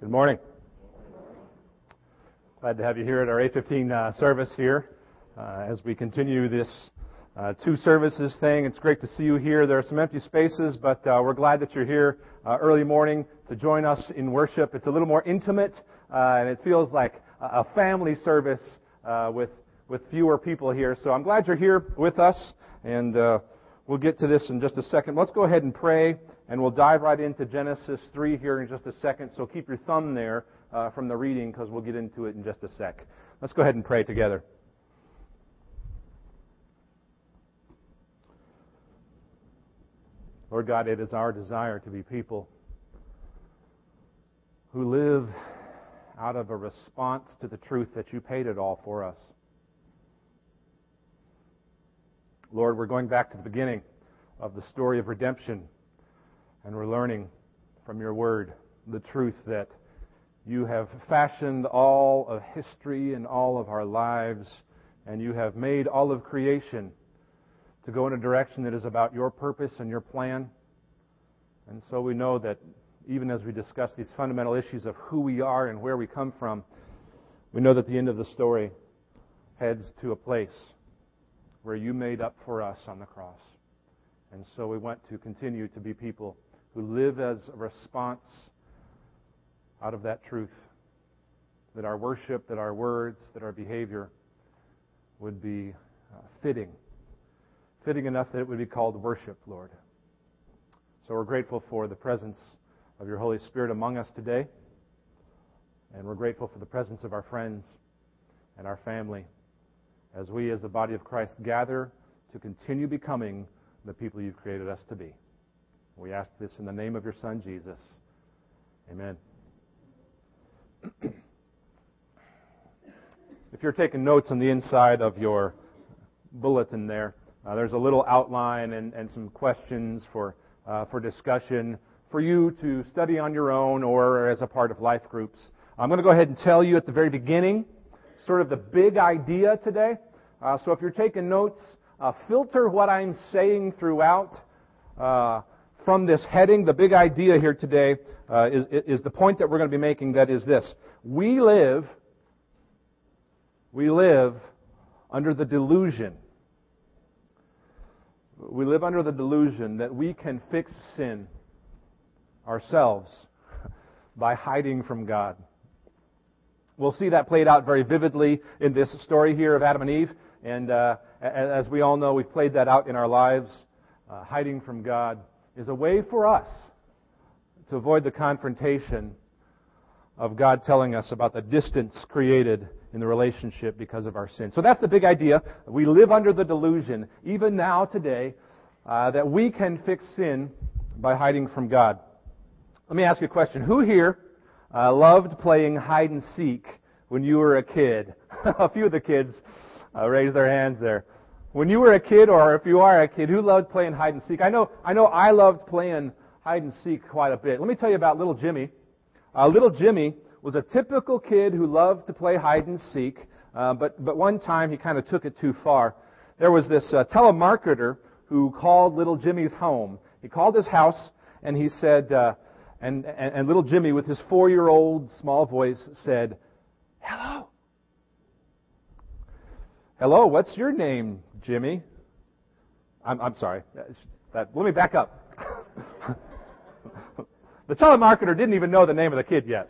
Good morning. Glad to have you here at our 815 uh, service here uh, as we continue this uh, two services thing. It's great to see you here. There are some empty spaces, but uh, we're glad that you're here uh, early morning to join us in worship. It's a little more intimate, uh, and it feels like a family service with with fewer people here. So I'm glad you're here with us, and we'll get to this in just a second. Let's go ahead and pray, and we'll dive right into Genesis 3 here in just a second. So keep your thumb there uh, from the reading because we'll get into it in just a sec. Let's go ahead and pray together. Lord God, it is our desire to be people who live out of a response to the truth that you paid it all for us. Lord, we're going back to the beginning of the story of redemption, and we're learning from your word the truth that you have fashioned all of history and all of our lives, and you have made all of creation to go in a direction that is about your purpose and your plan. And so we know that even as we discuss these fundamental issues of who we are and where we come from, we know that the end of the story heads to a place where you made up for us on the cross. And so we want to continue to be people who live as a response out of that truth. That our worship, that our words, that our behavior would be uh, fitting. Fitting enough that it would be called worship, Lord. So we're grateful for the presence of your Holy Spirit among us today. And we're grateful for the presence of our friends and our family as we, as the body of Christ, gather to continue becoming the people you've created us to be. We ask this in the name of your Son, Jesus. Amen. if you're taking notes on the inside of your bulletin there, uh, there's a little outline and, and some questions for, uh, for discussion for you to study on your own or as a part of life groups. I'm going to go ahead and tell you at the very beginning sort of the big idea today. Uh, so if you're taking notes, uh, filter what I'm saying throughout uh, from this heading. The big idea here today uh, is, is the point that we're going to be making. That is this: we live, we live under the delusion. We live under the delusion that we can fix sin ourselves by hiding from God. We'll see that played out very vividly in this story here of Adam and Eve. And uh, as we all know, we've played that out in our lives. Uh, hiding from God is a way for us to avoid the confrontation of God telling us about the distance created in the relationship because of our sin. So that's the big idea. We live under the delusion, even now, today, uh, that we can fix sin by hiding from God. Let me ask you a question. Who here uh, loved playing hide and seek when you were a kid? a few of the kids uh, raise their hands there. When you were a kid, or if you are a kid, who loved playing hide and seek? I know, I know, I loved playing hide and seek quite a bit. Let me tell you about little Jimmy. Uh, little Jimmy was a typical kid who loved to play hide and seek, uh, but but one time he kind of took it too far. There was this uh, telemarketer who called little Jimmy's home. He called his house and he said, uh, and, and and little Jimmy with his four-year-old small voice said, "Hello." Hello, what's your name, Jimmy? I'm, I'm sorry. That, let me back up. the telemarketer didn't even know the name of the kid yet.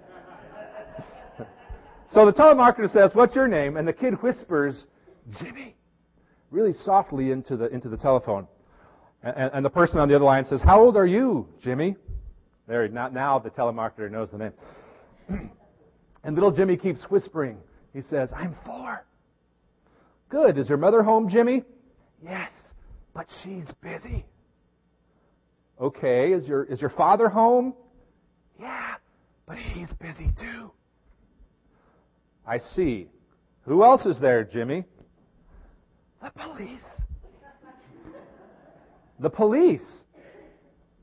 so the telemarketer says, What's your name? And the kid whispers, Jimmy, really softly into the, into the telephone. And, and the person on the other line says, How old are you, Jimmy? There, not now the telemarketer knows the name. and little Jimmy keeps whispering. He says, I'm four. Good. Is your mother home, Jimmy? Yes, but she's busy. Okay. Is your, is your father home? Yeah, but he's busy too. I see. Who else is there, Jimmy? The police. The police.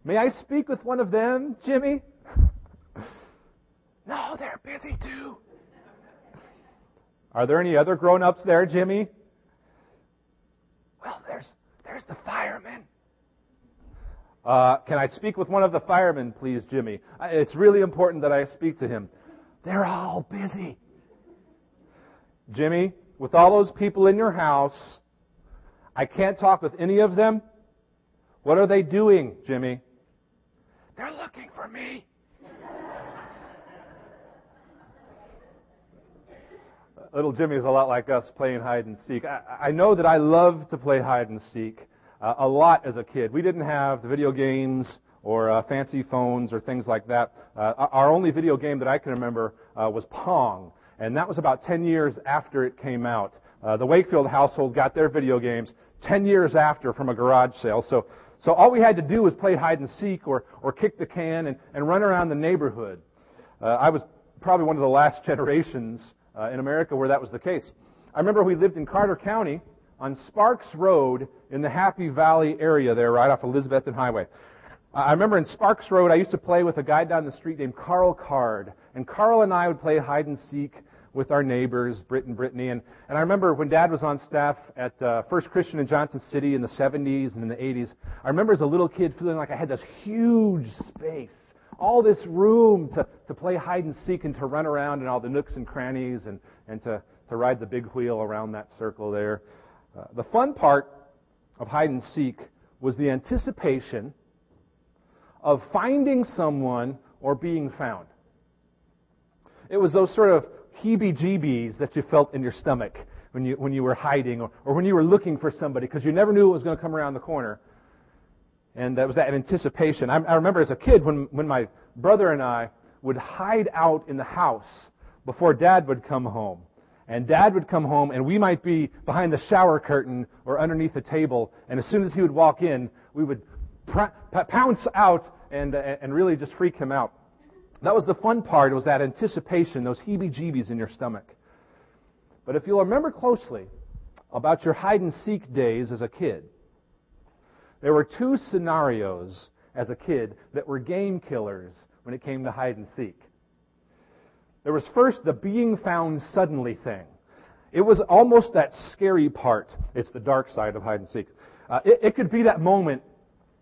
May I speak with one of them, Jimmy? no, they're busy too. Are there any other grown ups there, Jimmy? Well, there's, there's the fireman. Uh, can I speak with one of the firemen, please, Jimmy? It's really important that I speak to him. They're all busy. Jimmy, with all those people in your house, I can't talk with any of them. What are they doing, Jimmy? They're looking for me. Little Jimmy is a lot like us playing hide and seek. I, I know that I love to play hide and seek uh, a lot as a kid. We didn't have the video games or uh, fancy phones or things like that. Uh, our only video game that I can remember uh, was Pong, and that was about 10 years after it came out. Uh, the Wakefield household got their video games 10 years after from a garage sale. So, so all we had to do was play hide and seek or, or kick the can and, and run around the neighborhood. Uh, I was probably one of the last generations uh, in America where that was the case. I remember we lived in Carter County on Sparks Road in the Happy Valley area there, right off Elizabethton Highway. I remember in Sparks Road, I used to play with a guy down the street named Carl Card. And Carl and I would play hide and seek with our neighbors, Britt and Brittany. And, and I remember when Dad was on staff at uh, First Christian in Johnson City in the 70s and in the 80s, I remember as a little kid feeling like I had this huge space, all this room to, to play hide and seek and to run around in all the nooks and crannies and, and to, to ride the big wheel around that circle there. Uh, the fun part of hide and seek was the anticipation of finding someone or being found. It was those sort of heebie-jeebies that you felt in your stomach when you, when you were hiding or, or when you were looking for somebody because you never knew it was going to come around the corner. And that was that anticipation. I, I remember as a kid when, when my brother and I would hide out in the house before dad would come home. And dad would come home and we might be behind the shower curtain or underneath the table. And as soon as he would walk in, we would pr- pounce out and, and really just freak him out. That was the fun part was that anticipation, those heebie jeebies in your stomach. But if you'll remember closely about your hide and seek days as a kid, there were two scenarios as a kid that were game killers when it came to hide and seek. There was first the being found suddenly thing. It was almost that scary part. It's the dark side of hide and seek. Uh, it, it, could be that moment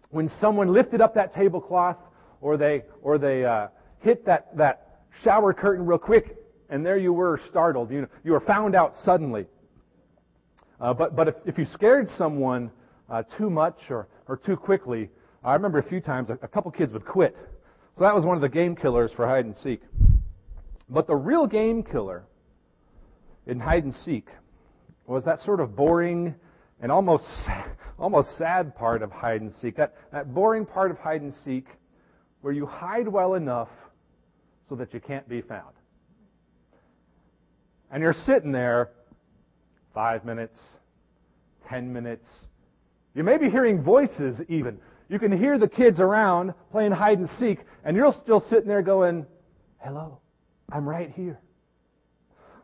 when someone lifted up that tablecloth or they, or they uh, hit that, that shower curtain real quick, and there you were startled. You, know, you were found out suddenly. Uh, but but if, if you scared someone uh, too much or, or too quickly, I remember a few times a, a couple kids would quit. So that was one of the game killers for hide and seek. But the real game killer in hide and seek was that sort of boring and almost almost sad part of hide and seek. That, that boring part of hide and seek where you hide well enough so that you can't be found. And you're sitting there five minutes, ten minutes. You may be hearing voices even. You can hear the kids around playing hide and seek, and you're still sitting there going, Hello, I'm right here.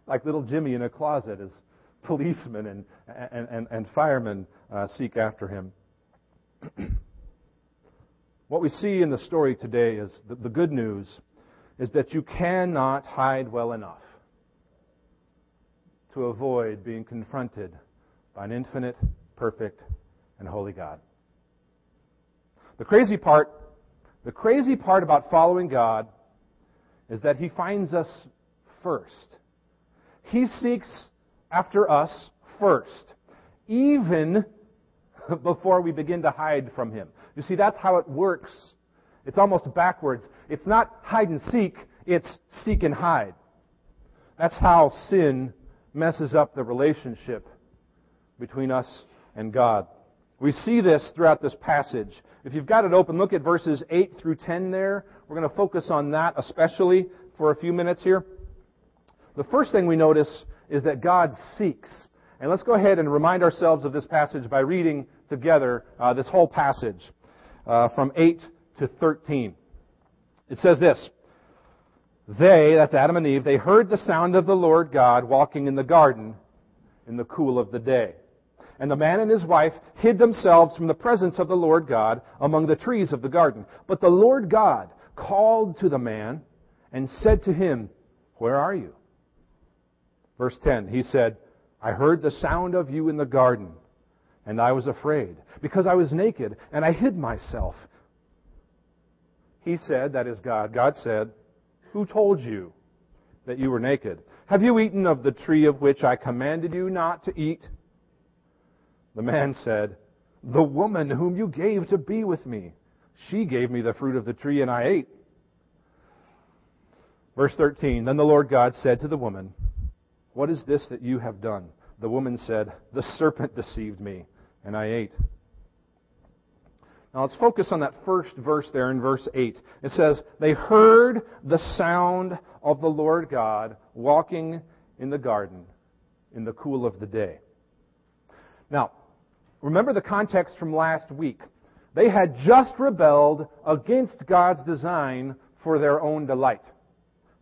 Like little Jimmy in a closet as policemen and, and, and, and firemen uh, seek after him. what we see in the story today is the, the good news is that you cannot hide well enough to avoid being confronted by an infinite, perfect, and holy God. The crazy part, the crazy part about following God is that He finds us first. He seeks after us first, even before we begin to hide from Him. You see, that's how it works. It's almost backwards. It's not hide and seek, it's seek and hide. That's how sin messes up the relationship between us and God. We see this throughout this passage. If you've got it open, look at verses 8 through 10 there. We're going to focus on that especially for a few minutes here. The first thing we notice is that God seeks. And let's go ahead and remind ourselves of this passage by reading together uh, this whole passage uh, from 8 to 13. It says this They, that's Adam and Eve, they heard the sound of the Lord God walking in the garden in the cool of the day. And the man and his wife hid themselves from the presence of the Lord God among the trees of the garden. But the Lord God called to the man and said to him, Where are you? Verse 10, he said, I heard the sound of you in the garden, and I was afraid, because I was naked, and I hid myself. He said, that is God, God said, Who told you, that you were naked. Have you eaten of the tree of which I commanded you not to eat? The man said, The woman whom you gave to be with me, she gave me the fruit of the tree and I ate. Verse 13, Then the Lord God said to the woman, What is this that you have done? The woman said, The serpent deceived me and I ate. Now let's focus on that first verse there in verse 8. It says, They heard the sound of the Lord God walking in the garden in the cool of the day. Now, remember the context from last week. They had just rebelled against God's design for their own delight.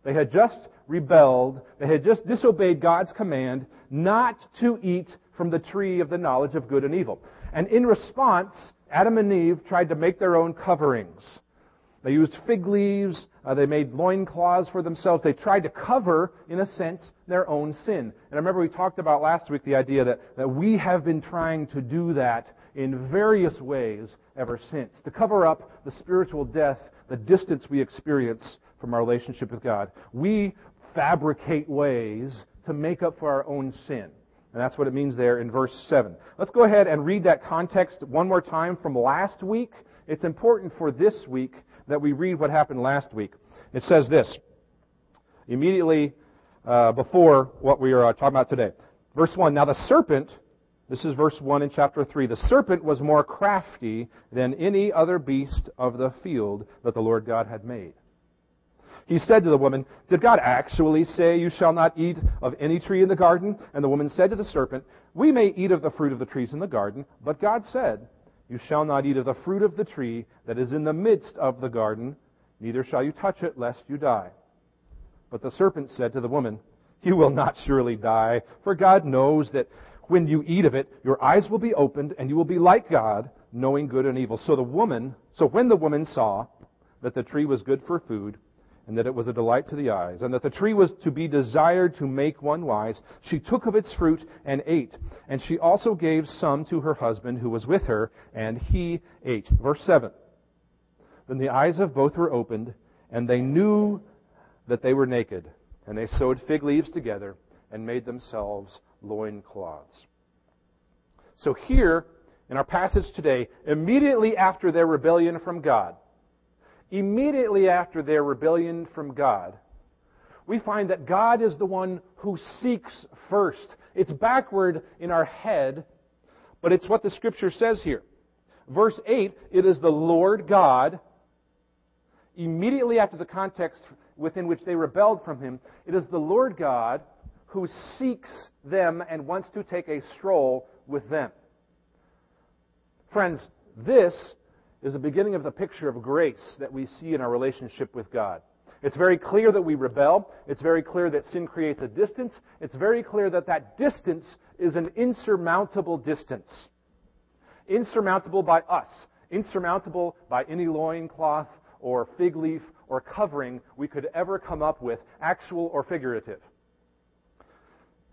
They had just rebelled. They had just disobeyed God's command not to eat from the tree of the knowledge of good and evil. And in response, Adam and Eve tried to make their own coverings. They used fig leaves. Uh, they made loincloths for themselves. They tried to cover, in a sense, their own sin. And I remember we talked about last week the idea that, that we have been trying to do that in various ways ever since, to cover up the spiritual death, the distance we experience from our relationship with God. We fabricate ways to make up for our own sin. And that's what it means there in verse 7. Let's go ahead and read that context one more time from last week. It's important for this week that we read what happened last week. It says this, immediately uh, before what we are uh, talking about today. Verse 1, Now the serpent, this is verse 1 in chapter 3, the serpent was more crafty than any other beast of the field that the Lord God had made. He said to the woman, Did God actually say, You shall not eat of any tree in the garden? And the woman said to the serpent, We may eat of the fruit of the trees in the garden, but God said, You shall not eat of the fruit of the tree that is in the midst of the garden, neither shall you touch it, lest you die. But the serpent said to the woman, You will not surely die, for God knows that when you eat of it, your eyes will be opened, and you will be like God, knowing good and evil. So the woman, so when the woman saw that the tree was good for food, and that it was a delight to the eyes, and that the tree was to be desired to make one wise, she took of its fruit and ate. And she also gave some to her husband who was with her, and he ate. Verse 7. Then the eyes of both were opened, and they knew that they were naked. And they sewed fig leaves together and made themselves loincloths. So here, in our passage today, immediately after their rebellion from God, immediately after their rebellion from God, we find that God is the one who seeks first. It's backward in our head, but it's what the scripture says here. Verse 8, it is the Lord God. Immediately after the context within which they rebelled from Him, it is the Lord God who seeks them and wants to take a stroll with them. Friends, this is the beginning of the picture of grace that we see in our relationship with God. It's very clear that we rebel. It's very clear that sin creates a distance. It's very clear that that distance is an insurmountable distance. Insurmountable by us. Insurmountable by any loincloth or fig leaf or covering we could ever come up with, actual or figurative.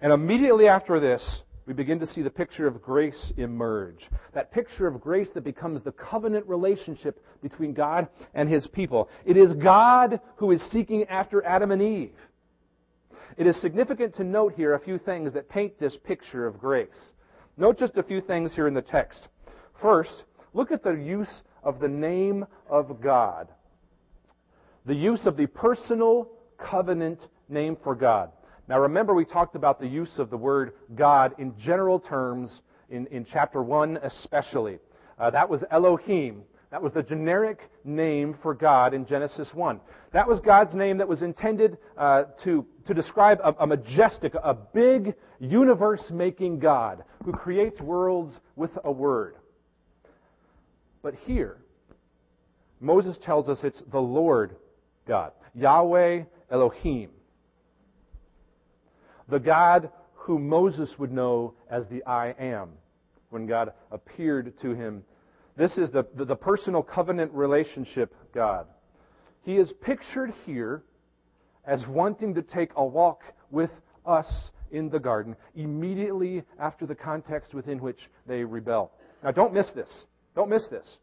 And immediately after this, we begin to see the picture of grace emerge. That picture of grace that becomes the covenant relationship between God and His people. It is God who is seeking after Adam and Eve. It is significant to note here a few things that paint this picture of grace. Note just a few things here in the text. First, look at the use of the name of God. The use of the personal covenant name for God. Now remember we talked about the use of the word God in general terms in, in chapter 1 especially. Uh, that was Elohim. That was the generic name for God in Genesis 1. That was God's name that was intended uh, to, to describe a, a majestic, a big, universe-making God who creates worlds with a word. But here, Moses tells us it's the Lord God, Yahweh Elohim the God who Moses would know as the I am when God appeared to him. This is the, the, the, personal covenant relationship God. He is pictured here as wanting to take a walk with us in the garden immediately after the context within which they rebel. Now, don't miss this. Don't miss this.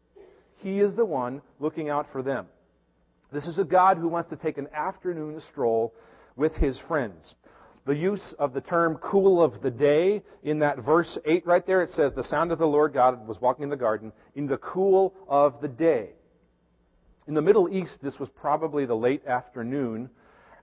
He is the one looking out for them. This is a God who wants to take an afternoon stroll with his friends. The use of the term cool of the day in that verse 8 right there, it says, The sound of the Lord God was walking in the garden in the cool of the day. In the Middle East, this was probably the late afternoon,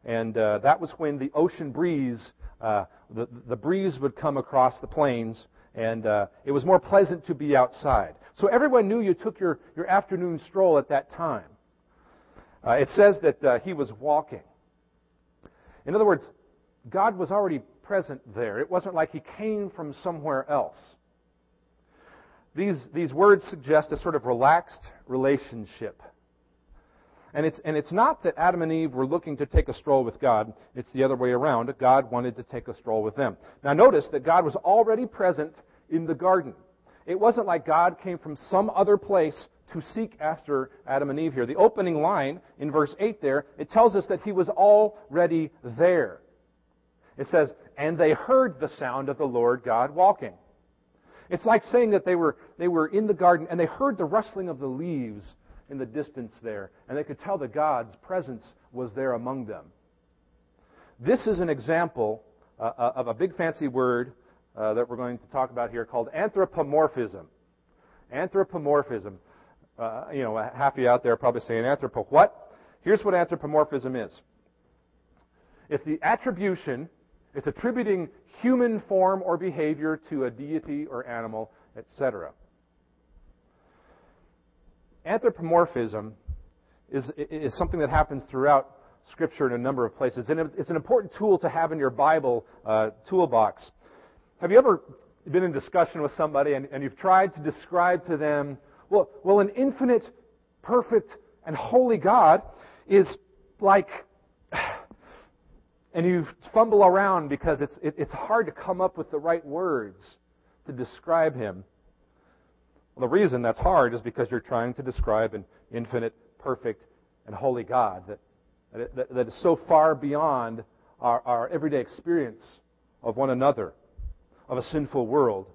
and uh, that was when the ocean breeze, uh, the, the breeze would come across the plains, and uh, it was more pleasant to be outside. So everyone knew you took your, your afternoon stroll at that time. Uh, it says that uh, he was walking. In other words, God was already present there. It wasn't like he came from somewhere else. These, these words suggest a sort of relaxed relationship. And it's, and it's not that Adam and Eve were looking to take a stroll with God. It's the other way around. God wanted to take a stroll with them. Now notice that God was already present in the garden. It wasn't like God came from some other place to seek after Adam and Eve here. The opening line in verse 8 there, it tells us that he was already there. It says, and they heard the sound of the Lord God walking. It's like saying that they were, they were in the garden and they heard the rustling of the leaves in the distance there, and they could tell that God's presence was there among them. This is an example uh, uh, of a big fancy word uh, that we're going to talk about here called anthropomorphism. Anthropomorphism. Uh, you know, half of you out there probably saying anthropo what? Here's what anthropomorphism is. It's the attribution, it's attributing human form or behavior to a deity or animal, etc anthropomorphism is, is something that happens throughout Scripture in a number of places. And it's an important tool to have in your Bible uh, toolbox. Have you ever been in discussion with somebody and, and you've tried to describe to them, well, well, an infinite, perfect, and holy God is like, and you fumble around because it's, it, it's hard to come up with the right words to describe him. Well, the reason that's hard is because you're trying to describe an infinite, perfect, and holy God that, that, that is so far beyond our, our everyday experience of one another, of a sinful world,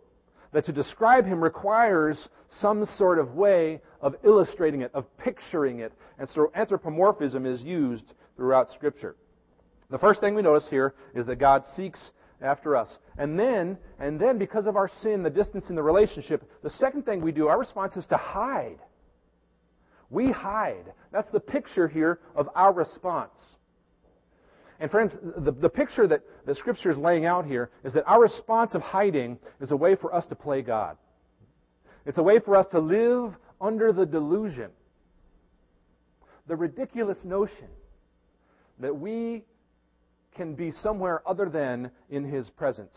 that to describe him requires some sort of way of illustrating it, of picturing it. And so anthropomorphism is used throughout Scripture. The first thing we notice here is that God seeks after us. And then, and then because of our sin, the distance in the relationship, the second thing we do, our response is to hide. We hide. That's the picture here of our response. And friends, the, the picture that the scripture is laying out here is that our response of hiding is a way for us to play God. It's a way for us to live under the delusion, the ridiculous notion that we can be somewhere other than in his presence.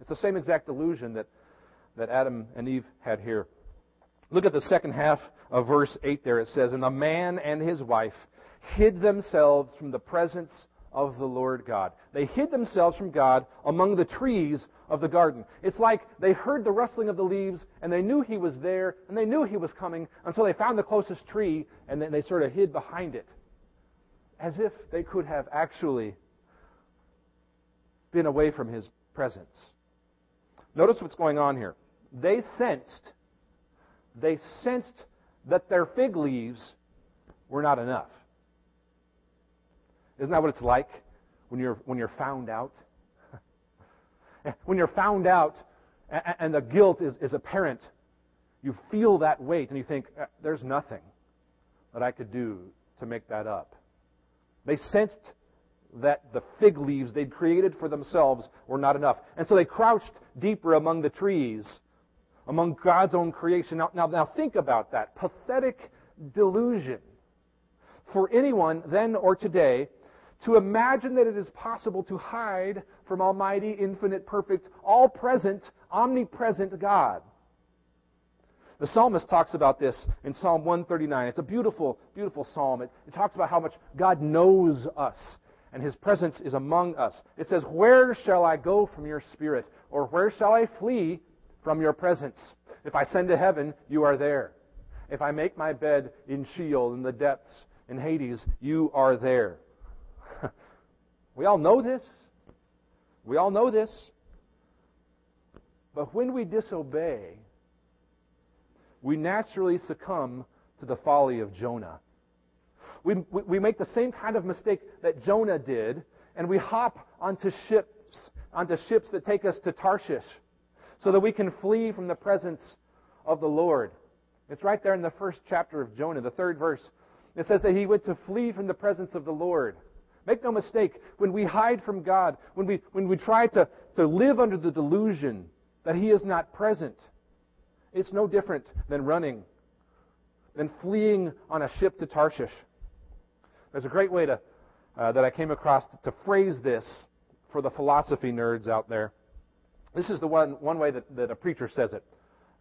It's the same exact illusion that, that Adam and Eve had here. Look at the second half of verse 8 there. It says, And the man and his wife hid themselves from the presence of the Lord God. They hid themselves from God among the trees of the garden. It's like they heard the rustling of the leaves and they knew he was there and they knew he was coming, and so they found the closest tree and then they sort of hid behind it as if they could have actually been away from his presence. Notice what's going on here. They sensed, they sensed that their fig leaves were not enough. Isn't that what it's like when you're, when you're found out? when you're found out and the guilt is, is apparent, you feel that weight and you think, uh, there's nothing that I could do to make that up. They sensed that the fig leaves they'd created for themselves were not enough. And so they crouched deeper among the trees, among God's own creation. Now, now, now think about that. Pathetic delusion for anyone then or today to imagine that it is possible to hide from Almighty, infinite, perfect, all present, omnipresent God. The psalmist talks about this in Psalm 139. It's a beautiful, beautiful psalm. It, it, talks about how much God knows us and his presence is among us. It says, Where shall I go from your spirit? Or where shall I flee from your presence? If I send to heaven, you are there. If I make my bed in Sheol, in the depths, in Hades, you are there. we all know this. We all know this. But when we disobey, we naturally succumb to the folly of Jonah. we, we, we make the same kind of mistake that Jonah did, and we hop onto ships, onto ships that take us to Tarshish, so that we can flee from the presence of the Lord. It's right there in the first chapter of Jonah, the third verse. It says that he went to flee from the presence of the Lord. Make no mistake, when we hide from God, when we, when we try to, to live under the delusion that He is not present, it's no different than running, than fleeing on a ship to Tarshish. There's a great way to, uh, that I came across to, to phrase this for the philosophy nerds out there. This is the one, one way that, that a preacher says it.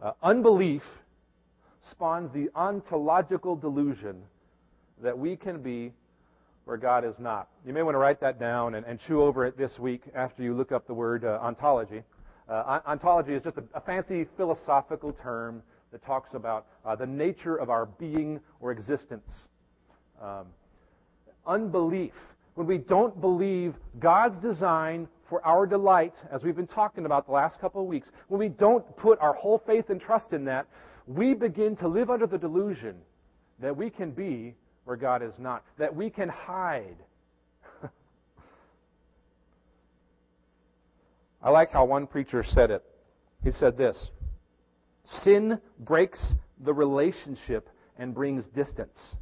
Uh, unbelief spawns the ontological delusion that we can be where God is not. You may want to write that down and, and chew over it this week after you look up the word uh, ontology. Uh, ontology is just a, a, fancy philosophical term that talks about uh, the nature of our being or existence. Um, unbelief, when we don't believe God's design for our delight, as we've been talking about the last couple of weeks, when we don't put our whole faith and trust in that, we begin to live under the delusion that we can be where God is not, that we can hide. I like how one preacher said it. He said this Sin breaks the relationship and brings distance.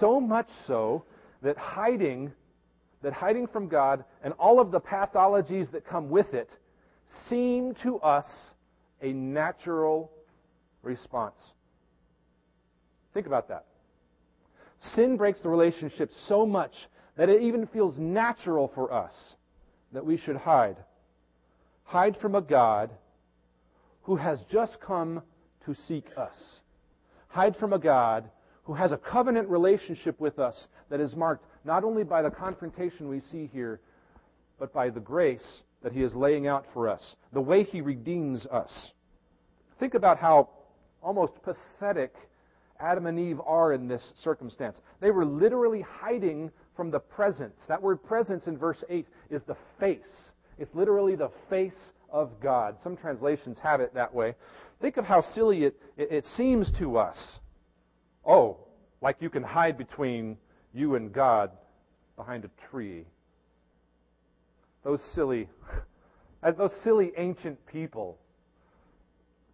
So much so that hiding, that hiding from God and all of the pathologies that come with it seem to us a natural response. Think about that. Sin breaks the relationship so much that it even feels natural for us that we should hide. Hide from a God who has just come to seek us. Hide from a God who has a covenant relationship with us that is marked not only by the confrontation we see here, but by the grace that He is laying out for us, the way He redeems us. Think about how almost pathetic Adam and Eve are in this circumstance. They were literally hiding from the presence. That word presence in verse 8 is the face. It's literally the face of God. Some translations have it that way. Think of how silly it, it, it seems to us. Oh, like you can hide between you and God behind a tree. Those silly, those silly ancient people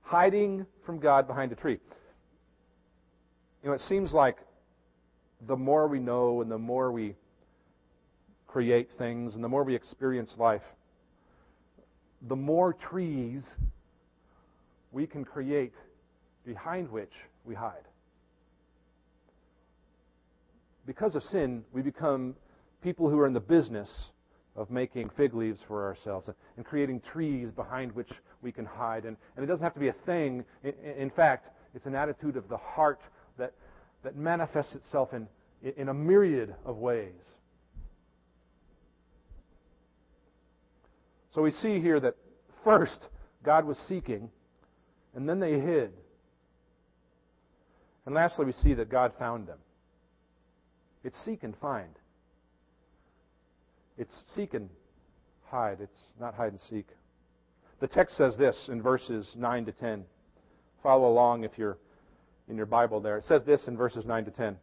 hiding from God behind a tree. You know, it seems like the more we know and the more we create things and the more we experience life, the more trees we can create behind which we hide. Because of sin, we become people who are in the business of making fig leaves for ourselves and creating trees behind which we can hide. And, and it doesn't have to be a thing. In, in fact, it's an attitude of the heart that, manifests itself in, in a myriad of ways. So we see here that first, God was seeking, and then they hid. And lastly, we see that God found them. It's seek and find. It's seek and hide. It's not hide and seek. The text says this in verses 9 to 10. Follow along if you're in your Bible there. It says this in verses 9 to 10.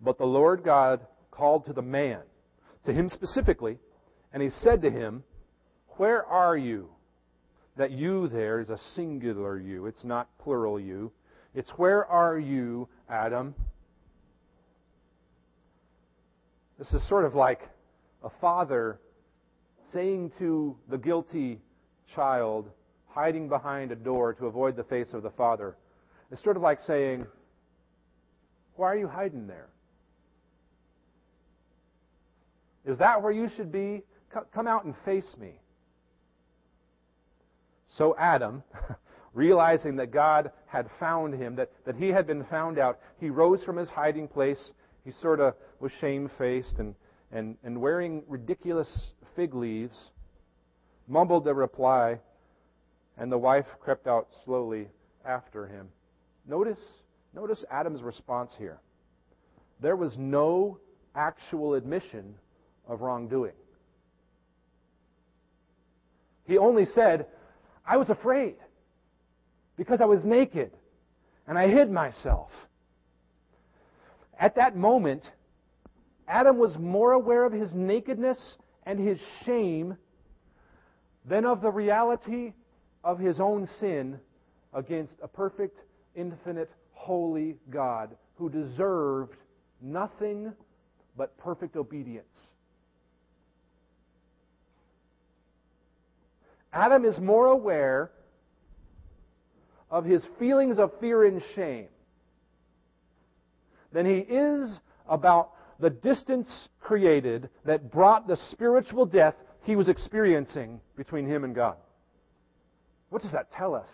But the Lord God called to the man, to him specifically, and he said to him, Where are you? That you there is a singular you. It's not plural you. It's where are you, Adam? This is sort of like a father saying to the guilty child, hiding behind a door to avoid the face of the father, it's sort of like saying, Why are you hiding there? Is that where you should be? Come out and face me. So Adam, realizing that God had found him, that, that he had been found out, he rose from his hiding place. He sort of was shamefaced and, and, and wearing ridiculous fig leaves, mumbled a reply, and the wife crept out slowly after him. Notice, notice Adam's response here. There was no actual admission of wrongdoing. He only said, I was afraid because I was naked and I hid myself. At that moment, Adam was more aware of his nakedness and his shame than of the reality of his own sin against a perfect, infinite, holy God who deserved nothing but perfect obedience. Adam is more aware of his feelings of fear and shame than he is about the distance created that brought the spiritual death he was experiencing between him and God. What does that tell us?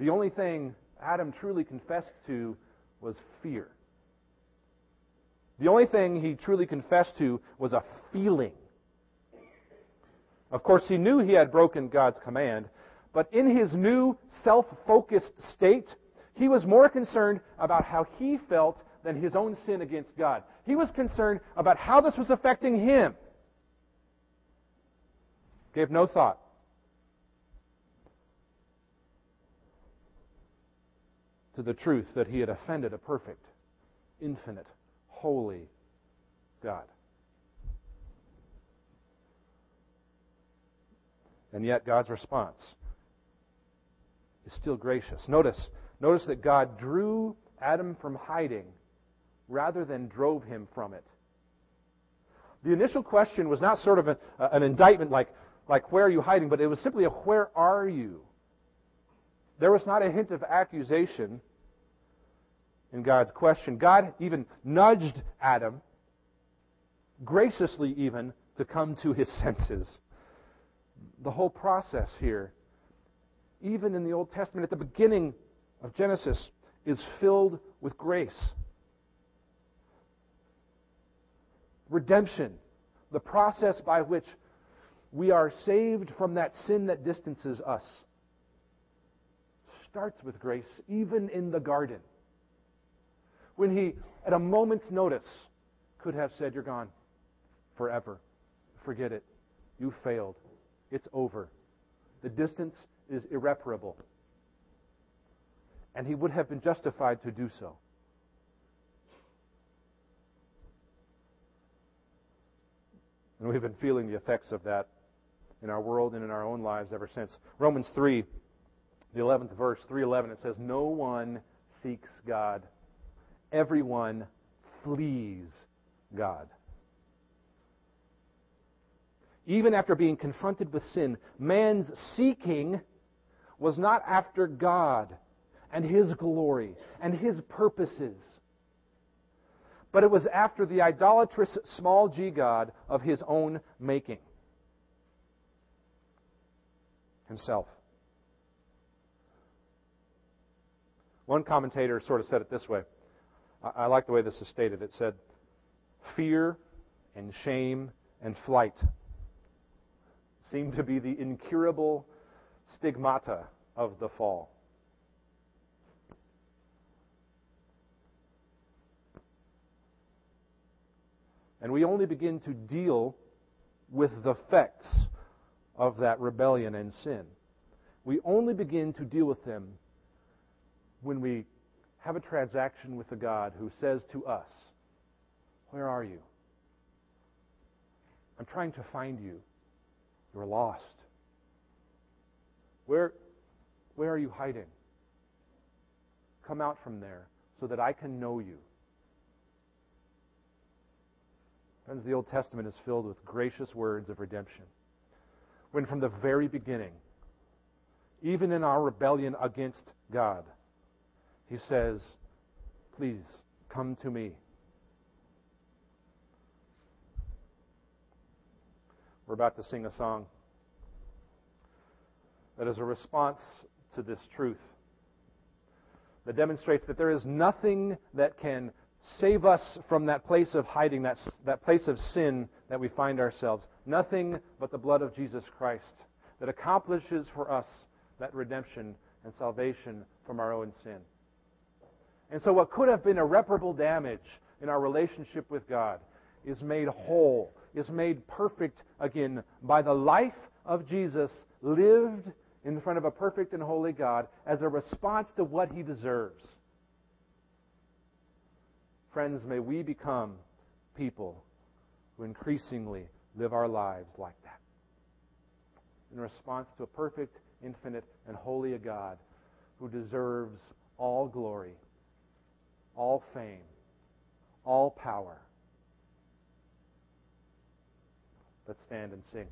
The only thing Adam truly confessed to was fear. The only thing he truly confessed to was a feeling. Of course, he knew he had broken God's command, but in his new self focused state, he was more concerned about how he felt than his own sin against God. He was concerned about how this was affecting him. Gave no thought. To the truth that he had offended a perfect, infinite, holy God. And yet, God's response is still gracious. Notice, notice that God drew Adam from hiding rather than drove him from it. The initial question was not sort of a, an indictment like, like, where are you hiding? But it was simply a, where are you? There was not a hint of accusation in God's question. God even nudged Adam, graciously even, to come to his senses. The whole process here, even in the Old Testament, at the beginning of Genesis, is filled with grace. Redemption, the process by which we are saved from that sin that distances us, starts with grace, even in the garden. When he, at a moment's notice, could have said, You're gone forever. Forget it. You failed. It's over. The distance is irreparable. And he would have been justified to do so. And we've been feeling the effects of that in our world and in our own lives ever since. Romans 3, the 11th verse, 311, it says, No one seeks God. Everyone flees God. Even after being confronted with sin, man's seeking was not after God and His glory and His purposes but it was after the idolatrous small g God of his own making. Himself. One commentator sort of said it this way. I, like the way this is stated. It said, Fear and shame and flight seem to be the incurable stigmata of the fall. And we only begin to deal with the effects of that rebellion and sin. We only begin to deal with them when we have a transaction with the God who says to us, Where are you? I'm trying to find you. You're lost. Where, where are you hiding? Come out from there so that I can know you. Friends, the Old Testament is filled with gracious words of redemption. When from the very beginning, even in our rebellion against God, He says, Please come to me. We're about to sing a song that is a response to this truth that demonstrates that there is nothing that can Save us from that place of hiding, that, that place of sin that we find ourselves. Nothing but the blood of Jesus Christ that accomplishes for us that redemption and salvation from our own sin. And so, what could have been irreparable damage in our relationship with God is made whole, is made perfect again by the life of Jesus lived in front of a perfect and holy God as a response to what he deserves. Friends, may we become people who increasingly live our lives like that. In response to a perfect, infinite, and holy God who deserves all glory, all fame, all power. Let's stand and sing.